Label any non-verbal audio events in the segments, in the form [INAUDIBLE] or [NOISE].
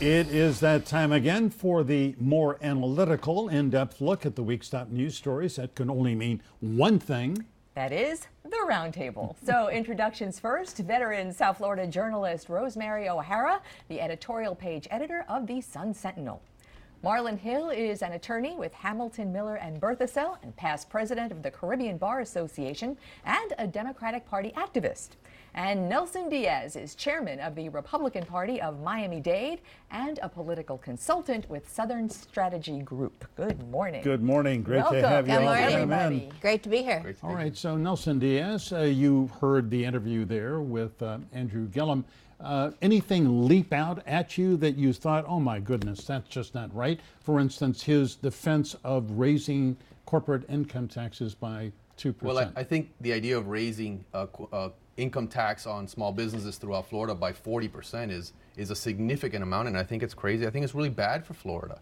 It is that time again for the more analytical, in depth look at the week's top news stories that can only mean one thing. That is the roundtable. [LAUGHS] So, introductions first. Veteran South Florida journalist Rosemary O'Hara, the editorial page editor of the Sun Sentinel. Marlon Hill is an attorney with Hamilton Miller and Birthisel and past president of the Caribbean Bar Association and a Democratic Party activist. And Nelson Diaz is chairman of the Republican Party of Miami Dade and a political consultant with Southern Strategy Group. Good morning. Good morning. Great Welcome. to have you Good morning, come everybody. in. Great to be here. Great to All be right, so Nelson Diaz, uh, you heard the interview there with uh, Andrew Gillum. Uh, anything leap out at you that you thought, oh my goodness, that's just not right? For instance, his defense of raising corporate income taxes by 2%. Well, I, I think the idea of raising uh, uh, income tax on small businesses throughout Florida by 40% is is a significant amount, and I think it's crazy. I think it's really bad for Florida.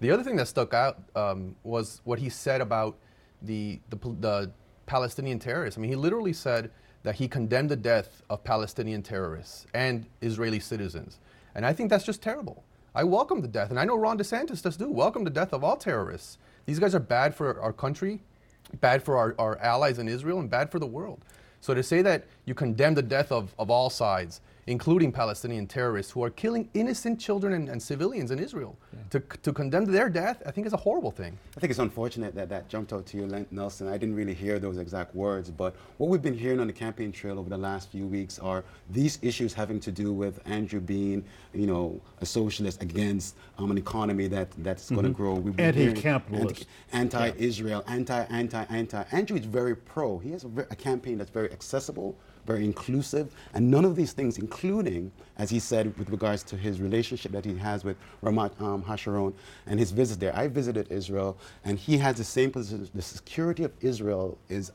The other thing that stuck out um, was what he said about the, the the Palestinian terrorists. I mean, he literally said that he condemned the death of Palestinian terrorists and Israeli citizens, and I think that's just terrible. I welcome the death, and I know Ron DeSantis does too. Welcome the death of all terrorists. These guys are bad for our country, bad for our, our allies in Israel, and bad for the world. So to say that you condemn the death of, of all sides, including Palestinian terrorists who are killing innocent children and, and civilians in Israel, to, to condemn their death, I think is a horrible thing. I think it's unfortunate that that jumped out to you, Nelson. I didn't really hear those exact words, but what we've been hearing on the campaign trail over the last few weeks are these issues having to do with Andrew being, you know, a socialist against um, an economy that that's going to grow. We've been hearing Anti-capitalist. anti- Anti-Israel, anti, anti, anti. Andrew is very pro. He has a, a campaign that's very accessible, very inclusive, and none of these things, including, as he said, with regards to his relationship that he has with Ramat um, Hasharon and his visits there. I visited Israel, and he has the same position. The security of Israel is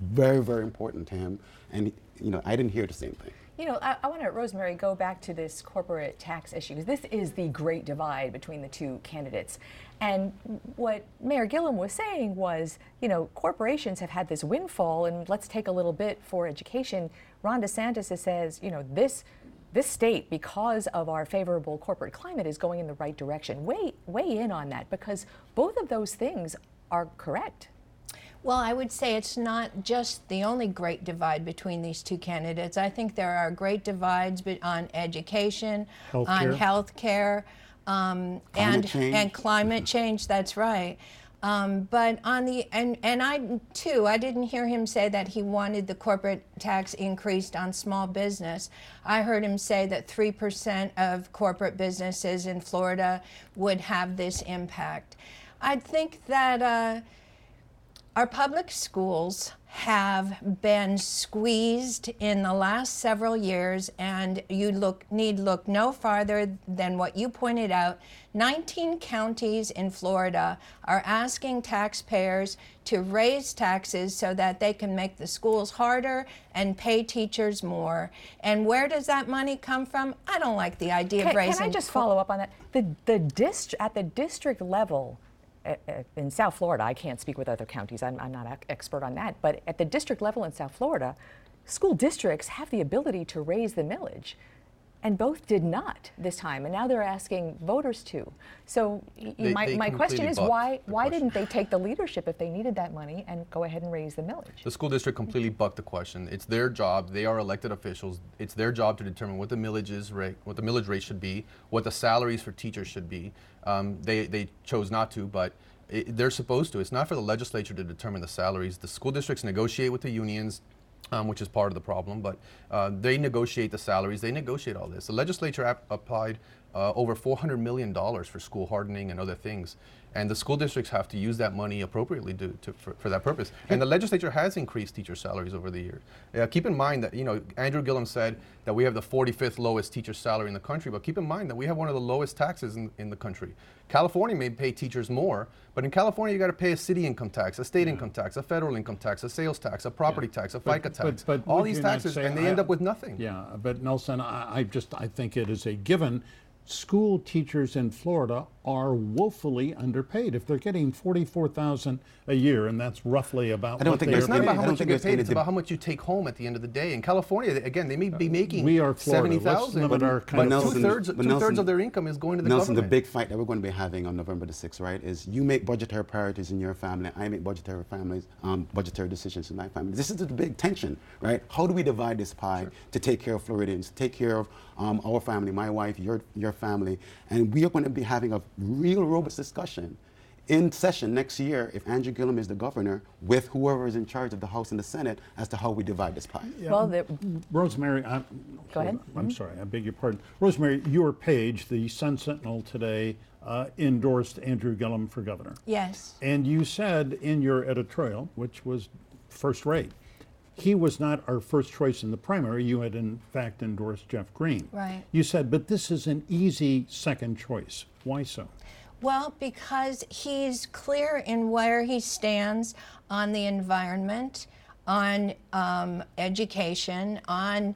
very, very important to him, and you know, I didn't hear the same thing. You know, I, I want to, Rosemary, go back to this corporate tax issue. This is the great divide between the two candidates. And what Mayor Gillum was saying was, you know, corporations have had this windfall, and let's take a little bit for education. Ron DeSantis says, you know, this this state, because of our favorable corporate climate, is going in the right direction. Weigh weigh in on that because both of those things are correct. Well, I would say it's not just the only great divide between these two candidates. I think there are great divides be- on education, Healthcare. on health care, um, and change. and climate change. That's right. Um, but on the and and I too, I didn't hear him say that he wanted the corporate tax increased on small business. I heard him say that three percent of corporate businesses in Florida would have this impact. I think that. Uh, our public schools have been squeezed in the last several years, and you look need look no farther than what you pointed out. 19 counties in Florida are asking taxpayers to raise taxes so that they can make the schools harder and pay teachers more. And where does that money come from? I don't like the idea Can, of raising. can I just follow up on that? The the dist at the district level. Uh, In South Florida, I can't speak with other counties. I'm, I'm not an expert on that. But at the district level in South Florida, school districts have the ability to raise the millage, and both did not this time. And now they're asking voters to. So They- my, they my question is why why question. didn't they take the leadership if they needed that money and go ahead and raise the millage? The school district completely bucked the question. It's their job. They are elected officials. It's their job to determine what the millage is rate, what the millage rate should be, what the salaries for teachers should be. Um, they they chose not to, but it, they're supposed to. It's not for the legislature to determine the salaries. The school districts negotiate with the unions. Um, which is part of the problem, but uh, they negotiate the salaries. They negotiate all this. The legislature ap- applied uh, over 400 million dollars for school hardening and other things, and the school districts have to use that money appropriately to, to, for, for that purpose. And the legislature has increased teacher salaries over the years. Uh, keep in mind that you know Andrew Gillum said that we have the 45th lowest teacher salary in the country, but keep in mind that we have one of the lowest taxes in, in the country. California may pay teachers more, but in California you got to pay a city income tax, a state income tax, a federal income tax, a sales tax, a property tax, a But- tax, but- but all these taxes, and they I- end up with nothing. Yeah, but Nelson, I, I just I think it is a given school teachers in Florida are woefully underpaid. If they're getting forty-four thousand a year, and that's roughly about I don't what think they it's are not any- about how much you get paid. It's about how much you take home at the end of the day. In California, again, they may be making We are Florida. seventy Let's thousand, limit but, our but kind of- two thirds, but two thirds Nelson- of their income is going to the Nelson, government. the big fight that we're going to be having on November the 6th, right, is you make budgetary priorities in your family. I make budgetary families, um, budgetary decisions in my family. This is the big tension, right? How do we divide this pie to take care of Floridians, to take care of um, our family, my wife, your your family, and we are going to be having a real robust discussion in session next year if Andrew Gillum is the governor with whoever is in charge of the House and the Senate as to how we divide this pie. Well, the, Rosemary, I'm, Go ahead. I'm sorry, I beg your pardon. Rosemary, your page, the Sun Sentinel today, uh, endorsed Andrew Gillum for governor. Yes. And you said in your editorial, which was first rate, he was not our first choice in the primary. You had, in fact, endorsed Jeff Green. Right. You said, but this is an easy second choice. Why so? Well, because he's clear in where he stands on the environment, on um, education, on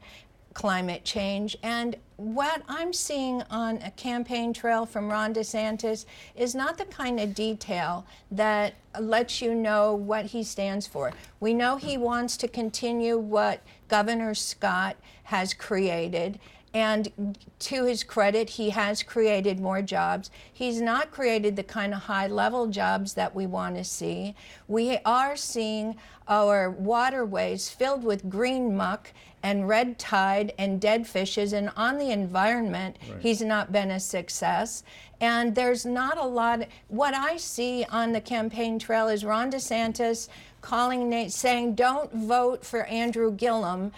climate change. And what I'm seeing on a campaign trail from Ron DeSantis is not the kind of detail that lets you know what he stands for. We know he wants to continue what Governor Scott has created. And to his credit, he has created more jobs. He's not created the kind of high level jobs that we want to see. We are seeing our waterways filled with green muck and red tide and dead fishes. And on the environment, he's not been a success. And there's not a lot. What I see on the campaign trail is Ron DeSantis calling, saying, don't vote for Andrew Gillum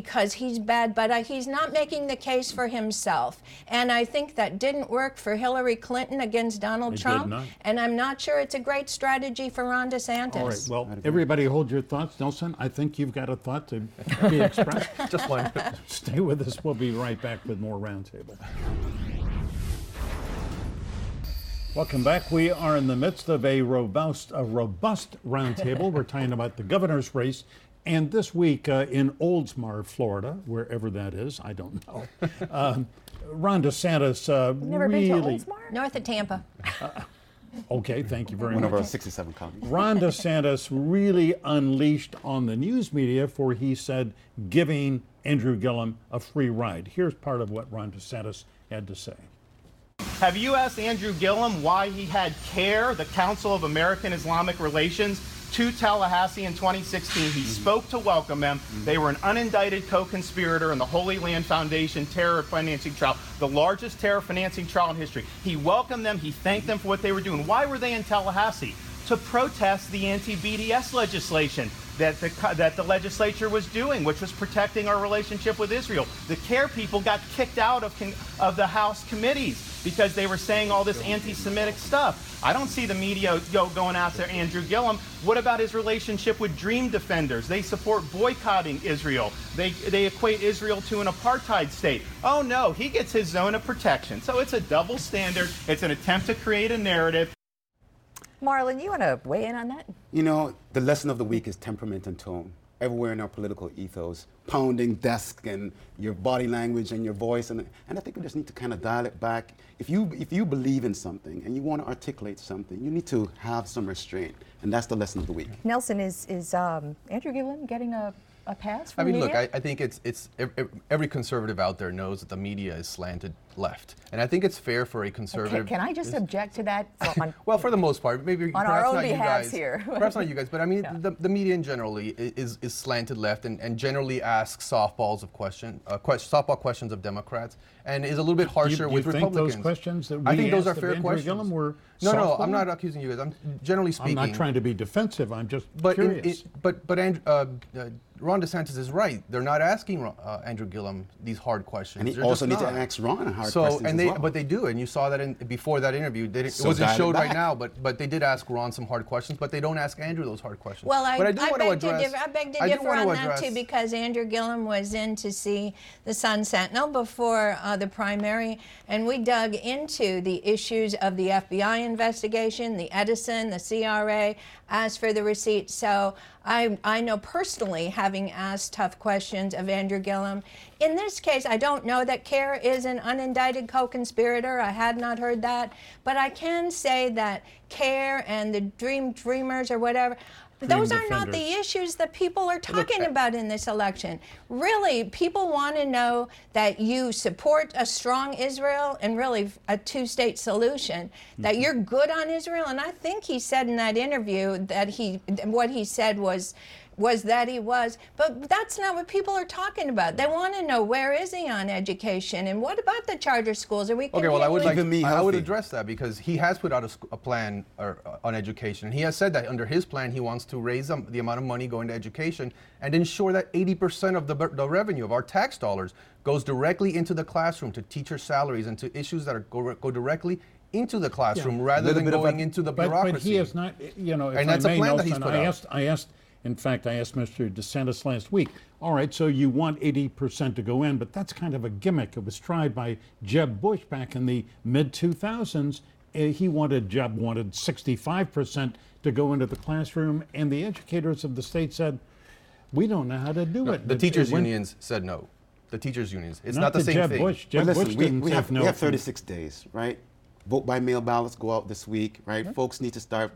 because he's bad, but uh, he's not making the case for himself. And I think that didn't work for Hillary Clinton against Donald It did Trump. not. And I'm not sure it's a great strategy for Ron DeSantis. All right. Well, everybody hold your thoughts. Nelson, I think you've got a thought to be expressed. [LAUGHS] Just one. [LAUGHS] Stay with us. We'll be right back with more Roundtable. Welcome back. We are in the midst of a robust, a robust roundtable. We're talking about the governor's race. And this week uh, in Oldsmar, Florida, wherever that is, I don't know, [LAUGHS] um, Ron DeSantis uh, never really. been to Oldsmar? North of Tampa. [LAUGHS] Okay, thank you very One much. of our 67 colleagues. Ron DeSantis really unleashed on the news media for he said giving Andrew Gillum a free ride. Here's part of what Ron DeSantis had to say. Have you asked Andrew Gillum why he had CAIR, the Council of American Islamic Relations, to Tallahassee in 2016? He mm-hmm. spoke to welcome them. Mm-hmm. They were an unindicted co conspirator in the Holy Land Foundation terror financing trial, the largest terror financing trial in history. He welcomed them, he thanked them for what they were doing. Why were they in Tallahassee? To protest the anti BDS legislation that the, that the legislature was doing, which was protecting our relationship with Israel. The CAIR people got kicked out of, of the House committees because they were saying all this anti-Semitic stuff. I don't see the media go, going after Andrew Gillum. What about his relationship with Dream Defenders? They support boycotting Israel. They, they equate Israel to an apartheid state. Oh no, he gets his zone of protection. So it's a double standard. It's an attempt to create a narrative. Marlon, you want to weigh in on that? You know, the lesson of the week is temperament and tone. Everywhere in our political ethos, pounding desk and your body language and your voice, and, and I think we just need to kind of dial it back. If you if you believe in something and you want to articulate something, you need to have some restraint, and that's the lesson of the week. Nelson, is, is um, Andrew Gillum getting a, a pass from I mean, the look. I, I think it's it's ev- ev- every conservative out there knows that the media is slanted left, and I think it's fair for a can, conservative. can I just object to that? So [LAUGHS] on- Well, for the most part, maybe On our own not you behalves guys, here. [LAUGHS] perhaps not you guys, but I mean, [LAUGHS] the, the media in generally is, is slanted left and, and generally asks softballs of question, uh, quest, softball questions of Democrats, and is a little bit harsher Do you, with think Republicans. those questions that we I think those are asked of fair Andrew questions. Gillum were no, no, I'm not accusing you guys. I'm generally speaking. I'm not trying to be defensive. I'm just But in, curious. it, but but Andrew, uh, uh, Ron DeSantis is right. They're not asking uh, Andrew Gillum these hard questions. And he They're also just needs to ask Ron hard so, questions and as they, well. but they do, and you saw that in, before that interview. They, didn't- So it wasn't dial it showed right now, but but they did ask Ron some hard questions, but they don't ask Andrew those hard questions. Well, I, but I do I want to beg, to address. differ, I beg to I differ on to that too because Andrew Gillum was in to see the Sun Sentinel before uh, the primary, and we dug into the issues of the FBI investigation, the Edison, the CRA, asked for the receipt. So I, I know personally, having asked tough questions of Andrew Gillum, in this case, I don't know that CAIR is an unindicted co-conspirator. I had not heard that, but I can say that CAIR and the Dream Dreamers or whatever. Those are not the issues that people are talking about in this election. Really, people want to know that you support a strong Israel and really a two state solution, that you're good on Israel. And I think he said in that interview that he, what he said was, was that he was, but that's not what people are talking about. They want to know where is he on education and what about the charter schools? Are we Okay, well, I would like Keeping me I would address that because he has put out a, a plan or, uh, on education. He has said that under his plan, he wants to raise um, the amount of money going to education and ensure that 80% of the, the revenue of our tax dollars goes directly into the classroom to teacher salaries and to issues that are go, go directly into the classroom rather than going a- into the bureaucracy. but he has not, you know, if And I that's a may, plan that he's put I out. asked, I asked, in fact, I asked Mr. DeSantis last week, all right, so you want 80% to go in, but that's kind of a gimmick. It was tried by Jeb Bush back in the mid 2000s. Uh, he wanted, Jeb wanted 65% to go into the classroom, and the educators of the state said, we don't know how to do it. the It- teachers it went- unions said no. The teachers unions. It's not, not, the to same Jeb thing. Bush. Well, Jeb listen, Bush we, didn't we take have, no we have from- 36 days, right? Vote by mail ballots go out this week, right? Folks need to start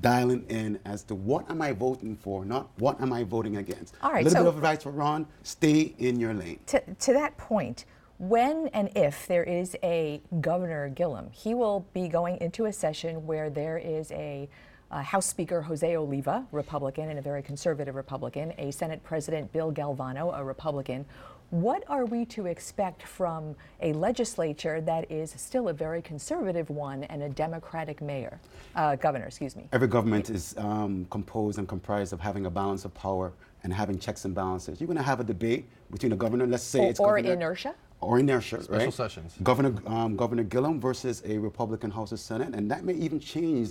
dialing in as to what am I voting for, not what am I voting against. All right, A little so- bit of advice for Ron: stay in your lane. To, to that point, when and if there is a Governor Gillum, he will be going into a session where there is a uh, House Speaker Jose Oliva, Republican and a very conservative Republican, a Senate President Bill Galvano, a Republican. What are we to expect from a legislature that is still a very conservative one and a Democratic mayor, uh, governor, excuse me? Every government is um, composed and comprised of having a balance of power and having checks and balances. You're going to have a debate between a governor, let's say Or- it's or governor, inertia? or inertia, Special right? sessions. Governor um, Governor Gillum versus a Republican House of Senate, and that may even change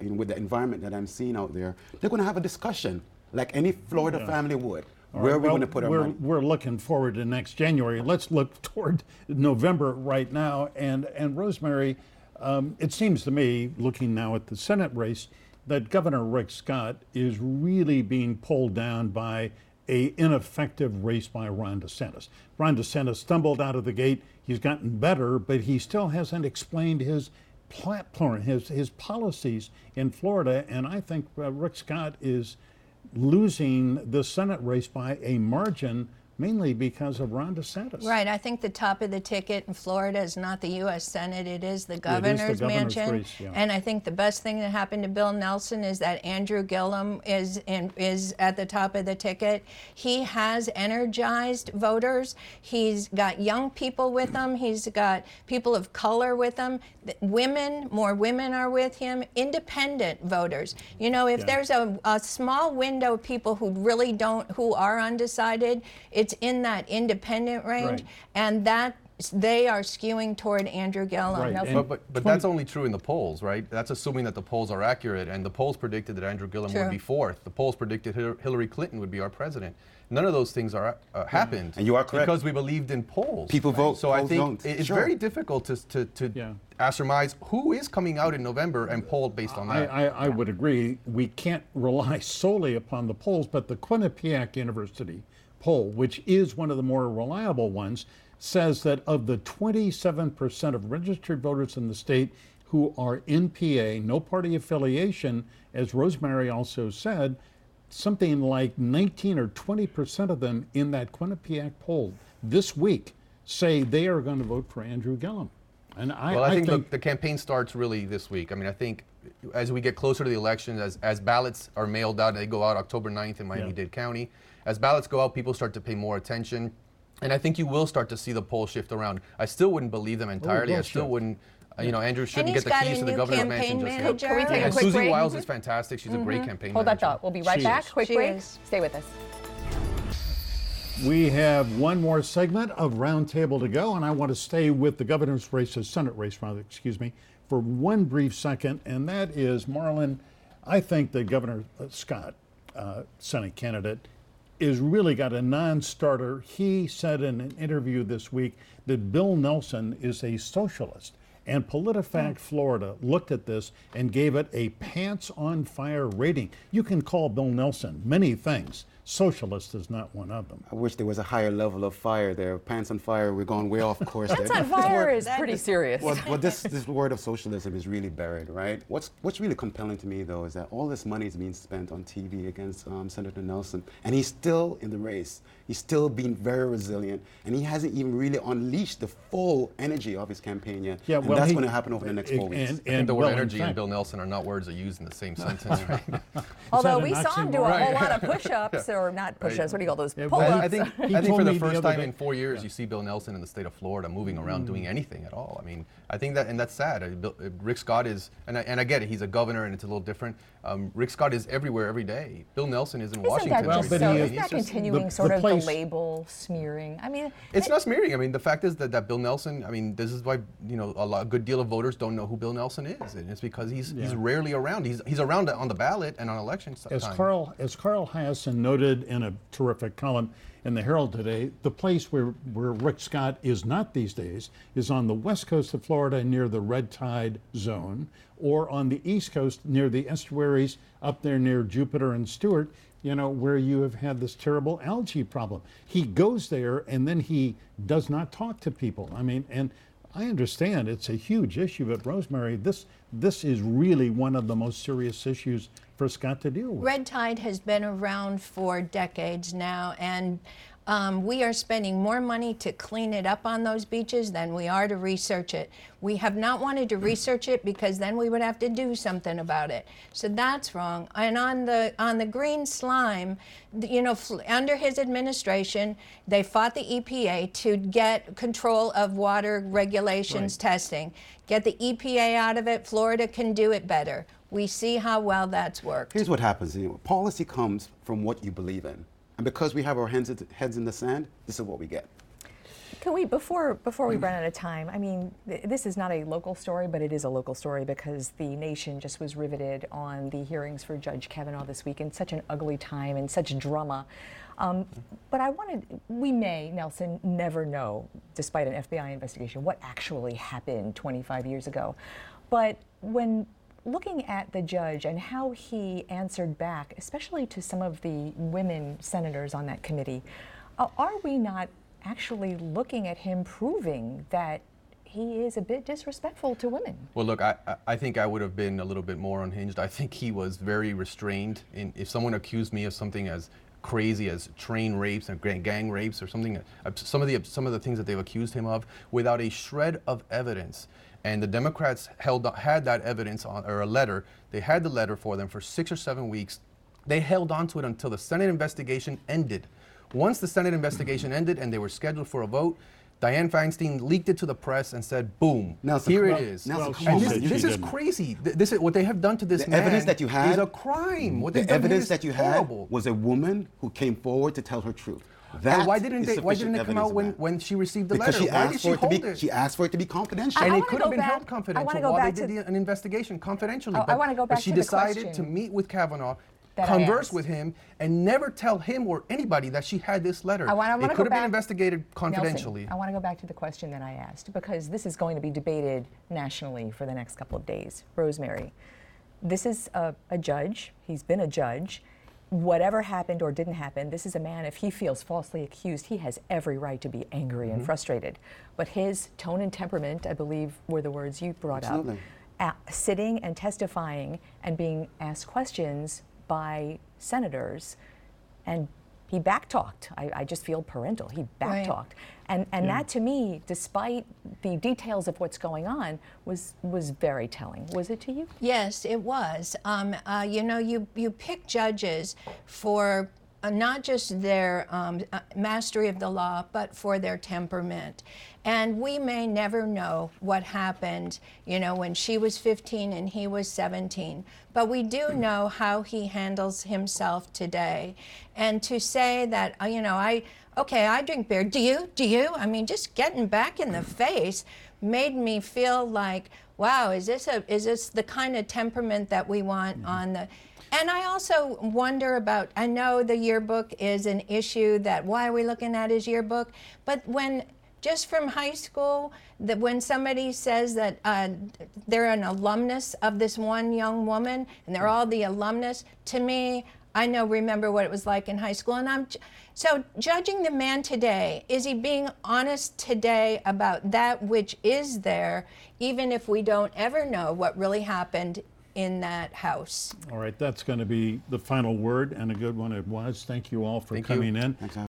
you know, with the environment that I'm seeing out there. They're going to have a discussion like any Florida family would. All Where right, are we well, going to put our we're, money? We're looking forward to next January. Let's look [LAUGHS] toward November right now. And, and Rosemary, um, it seems to me, looking now at the Senate race, that Governor Rick Scott is really being pulled down by a ineffective race by Ron DeSantis. Ron DeSantis stumbled out of the gate. He's gotten better, but he still hasn't explained his platform, his, his policies in Florida. And I think uh, Rick Scott is losing the Senate race by a margin, mainly because of Ron DeSantis. Right. I think the top of the ticket in Florida is not the U.S. Senate, it is the the governor's, governor's mansion. race, yeah. And I think the best thing that happened to Bill Nelson is that Andrew Gillum is in, is at the top of the ticket. He has energized voters. He's got young people with him. He's got people of color with him. Women, more women are with him. Independent voters. You know, if Yeah. there's a, a small window of people who really don't, who are undecided, it's in that independent range, Right. and that they are skewing toward Andrew Gillum. Right, and But, but, but 20 that's only true in the polls, right? That's assuming that the polls are accurate. And the polls predicted that Andrew Gillum True. would be fourth. The polls predicted Hillary Clinton would be our president. None of those things are uh, happened. And you are correct. Because we believed in polls. People vote, So I think don't. it's Sure. very difficult to, to, to Yeah. surmise who is coming out in November and polled based on I, that. I, I would agree. We can't rely solely upon the polls, but the Quinnipiac University poll, which is one of the more reliable ones, says that of the 27% of registered voters in the state who are NPA, no party affiliation, as Rosemary also said, something like 19 or 20% of them in that Quinnipiac poll this week say they are going to vote for Andrew Gillum. And I, Well, I, I think, think the, the campaign starts really this week. I mean, I think as we get closer to the election, as, as ballots are mailed out, they go out October 9th in Miami-Dade County. As ballots go out, people start to pay more attention. And I think you will start to see the poll shift around. I still wouldn't believe them entirely. will I still shift. wouldn't, uh, you know, Andrew shouldn't he's get the keys to the new governor's campaign mansion just yet. Can we take a quick Susie break? Wiles is fantastic. She's a great campaign Hold that thought. We'll be right She back. is. Quick She break. is. Stay with us. We have one more segment of Roundtable to go, and I want to stay with the governor's race, the Senate race, rather, excuse me, for one brief second, and that is Marlon. I think that Governor Scott, uh, Senate candidate, is really got a non-starter. He said in an interview this week that Bill Nelson is a socialist, And PolitiFact Florida looked at this and gave it a pants on fire rating. You can call Bill Nelson many things. Socialist is not one of them. I wish there was a higher level of fire there. Pants on fire, we're going way off course Pants there. on fire is pretty serious. Well, well this, this [LAUGHS] word of socialism is really buried, right? What's, what's really compelling to me, though, is that all this money is being spent on TV against um, Senator Nelson, and he's still in the race. He's still being very resilient, and he hasn't even really unleashed the full energy of his campaign yet. Yeah, and well, that's going to happen over the next four weeks. And, I think and the word well, energy and Bill Nelson are not words that are used in the same [LAUGHS] sentence, right? Although we saw him do a oxymoron? whole lot of push-ups, [LAUGHS] or not push-ups. What do you call those? Yeah, Pull-ups. well, I think, He I think for the me the first time day- in four years, you see Bill Nelson in the state of Florida moving around doing anything at all. I mean, I think that, and that's sad. Uh, Bill, Rick Scott is, and I, and I get it, he's a governor and it's a little different. Um, Rick Scott is everywhere every day. Bill Nelson is in Isn't Washington that just but so? he is- Isn't that He's continuing the- sort the of place- the label smearing? I mean, It's I- not smearing. I mean, the fact is that, that Bill Nelson. I mean, this is why you know a, lot, a good deal of voters don't know who Bill Nelson is, and it's because he's he's rarely around. He's he's around on the ballot and on election s- As time. Carl, as Carl Hiaasen noted in a terrific column in the Herald today, the place where, where Rick Scott is not these days is on the west coast of Florida near the red tide zone, or on the east coast near the estuaries up there near Jupiter and Stuart, you know, where you have had this terrible algae problem. He goes there and then he does not talk to people. I mean, and I understand it's a huge issue, but Rosemary, this this is really one of the most serious issues for Scott to deal with. Red Tide has been around for decades now, and um, we are spending more money to clean it up on those beaches than we are to research it. We have not wanted to research it because then we would have to do something about it. So that's wrong. And on the on the green slime, you know, under his administration, they fought the EPA to get control of water regulations Right. testing. Get the EPA out of it. Florida can do it better. We see how well that's worked. Here's what happens. Policy comes from what you believe in. And because we have our heads, heads in the sand, this is what we get. Can we before before we run out of time? I mean, th- this is not a local story, but it is a local story because the nation just was riveted on the hearings for Judge Kavanaugh this week in such an ugly time and such drama. Um, but I wanted, we may, Nelson, never know, despite an FBI investigation, what actually happened 25 years ago. But when looking at the judge and how he answered back, especially to some of the women senators on that committee, uh, are we not actually looking at him proving that he is a bit disrespectful to women? Well, look, I, I- think I would have been a little bit more unhinged. I think he was very restrained. In, if someone accused me of something as crazy as train rapes and gang- rapes or something, uh, some of the some of the things that they've accused him of, without a shred of evidence, and the Democrats held had that evidence on or a letter. They had the letter for them for six or seven weeks. They held on to it until the Senate investigation ended. Once the Senate investigation ended and they were scheduled for a vote, Dianne Feinstein leaked it to the press and said, "Boom, now here well, it is." Nelson, Well, come she on, and this, this is crazy. This is what they have done to this The man. evidence that you had is a crime. What the they've evidence that you horrible. had was a woman who came forward to tell her truth. And why didn't they? Why didn't it come out when, when she received the because letter? she why asked did for she it hold be it? she asked for it to be confidential. I and it could have been back- held confidential wanna go while back they did to- the, an investigation confidentially. Oh, I but, wanna go but she to the decided to meet with Kavanaugh, that converse asked. with him, and never tell him or anybody that she had this letter. I wanna- I wanna it go could have been back- investigated Nelson, confidentially. I want to go back to the question that I asked because this is going to be debated nationally for the next couple of days. Rosemary, this is a, a judge. He's been a judge. Whatever happened or didn't happen, this is a man, if he feels falsely accused, he has every right to be angry Mm-hmm. and frustrated. But his tone and temperament, I believe, were the words you brought Absolutely. up. A- sitting and testifying and being asked questions by senators and he backtalked. I, I just feel parental. He Right. backtalked, and and that to me, despite the details of what's going on, was was very telling. Was it to you? Yes, it was. Um, uh, you know, you, you pick judges for uh, not just their um, uh, mastery of the law, but for their temperament. And we may never know what happened, you know, when she was 15 and he was 17. But we do know how he handles himself today. And to say that, uh, you know, I, okay, I drink beer. Do you? Do you? I mean, just getting back in the face made me feel like, wow, is this a is this the kind of temperament that we want on the and I also wonder about I know the yearbook is an issue that why are we looking at his yearbook? But when just from high school, that when somebody says that uh, they're an alumnus of this one young woman and they're all the alumnus, to me, I know remember what it was like in high school, and I'm so judging the man today. Is he being honest today about that which is there, even if we don't ever know what really happened in that house? All right, that's going to be the final word and a good one it was. Thank you all for Thank you. coming in. Thanks,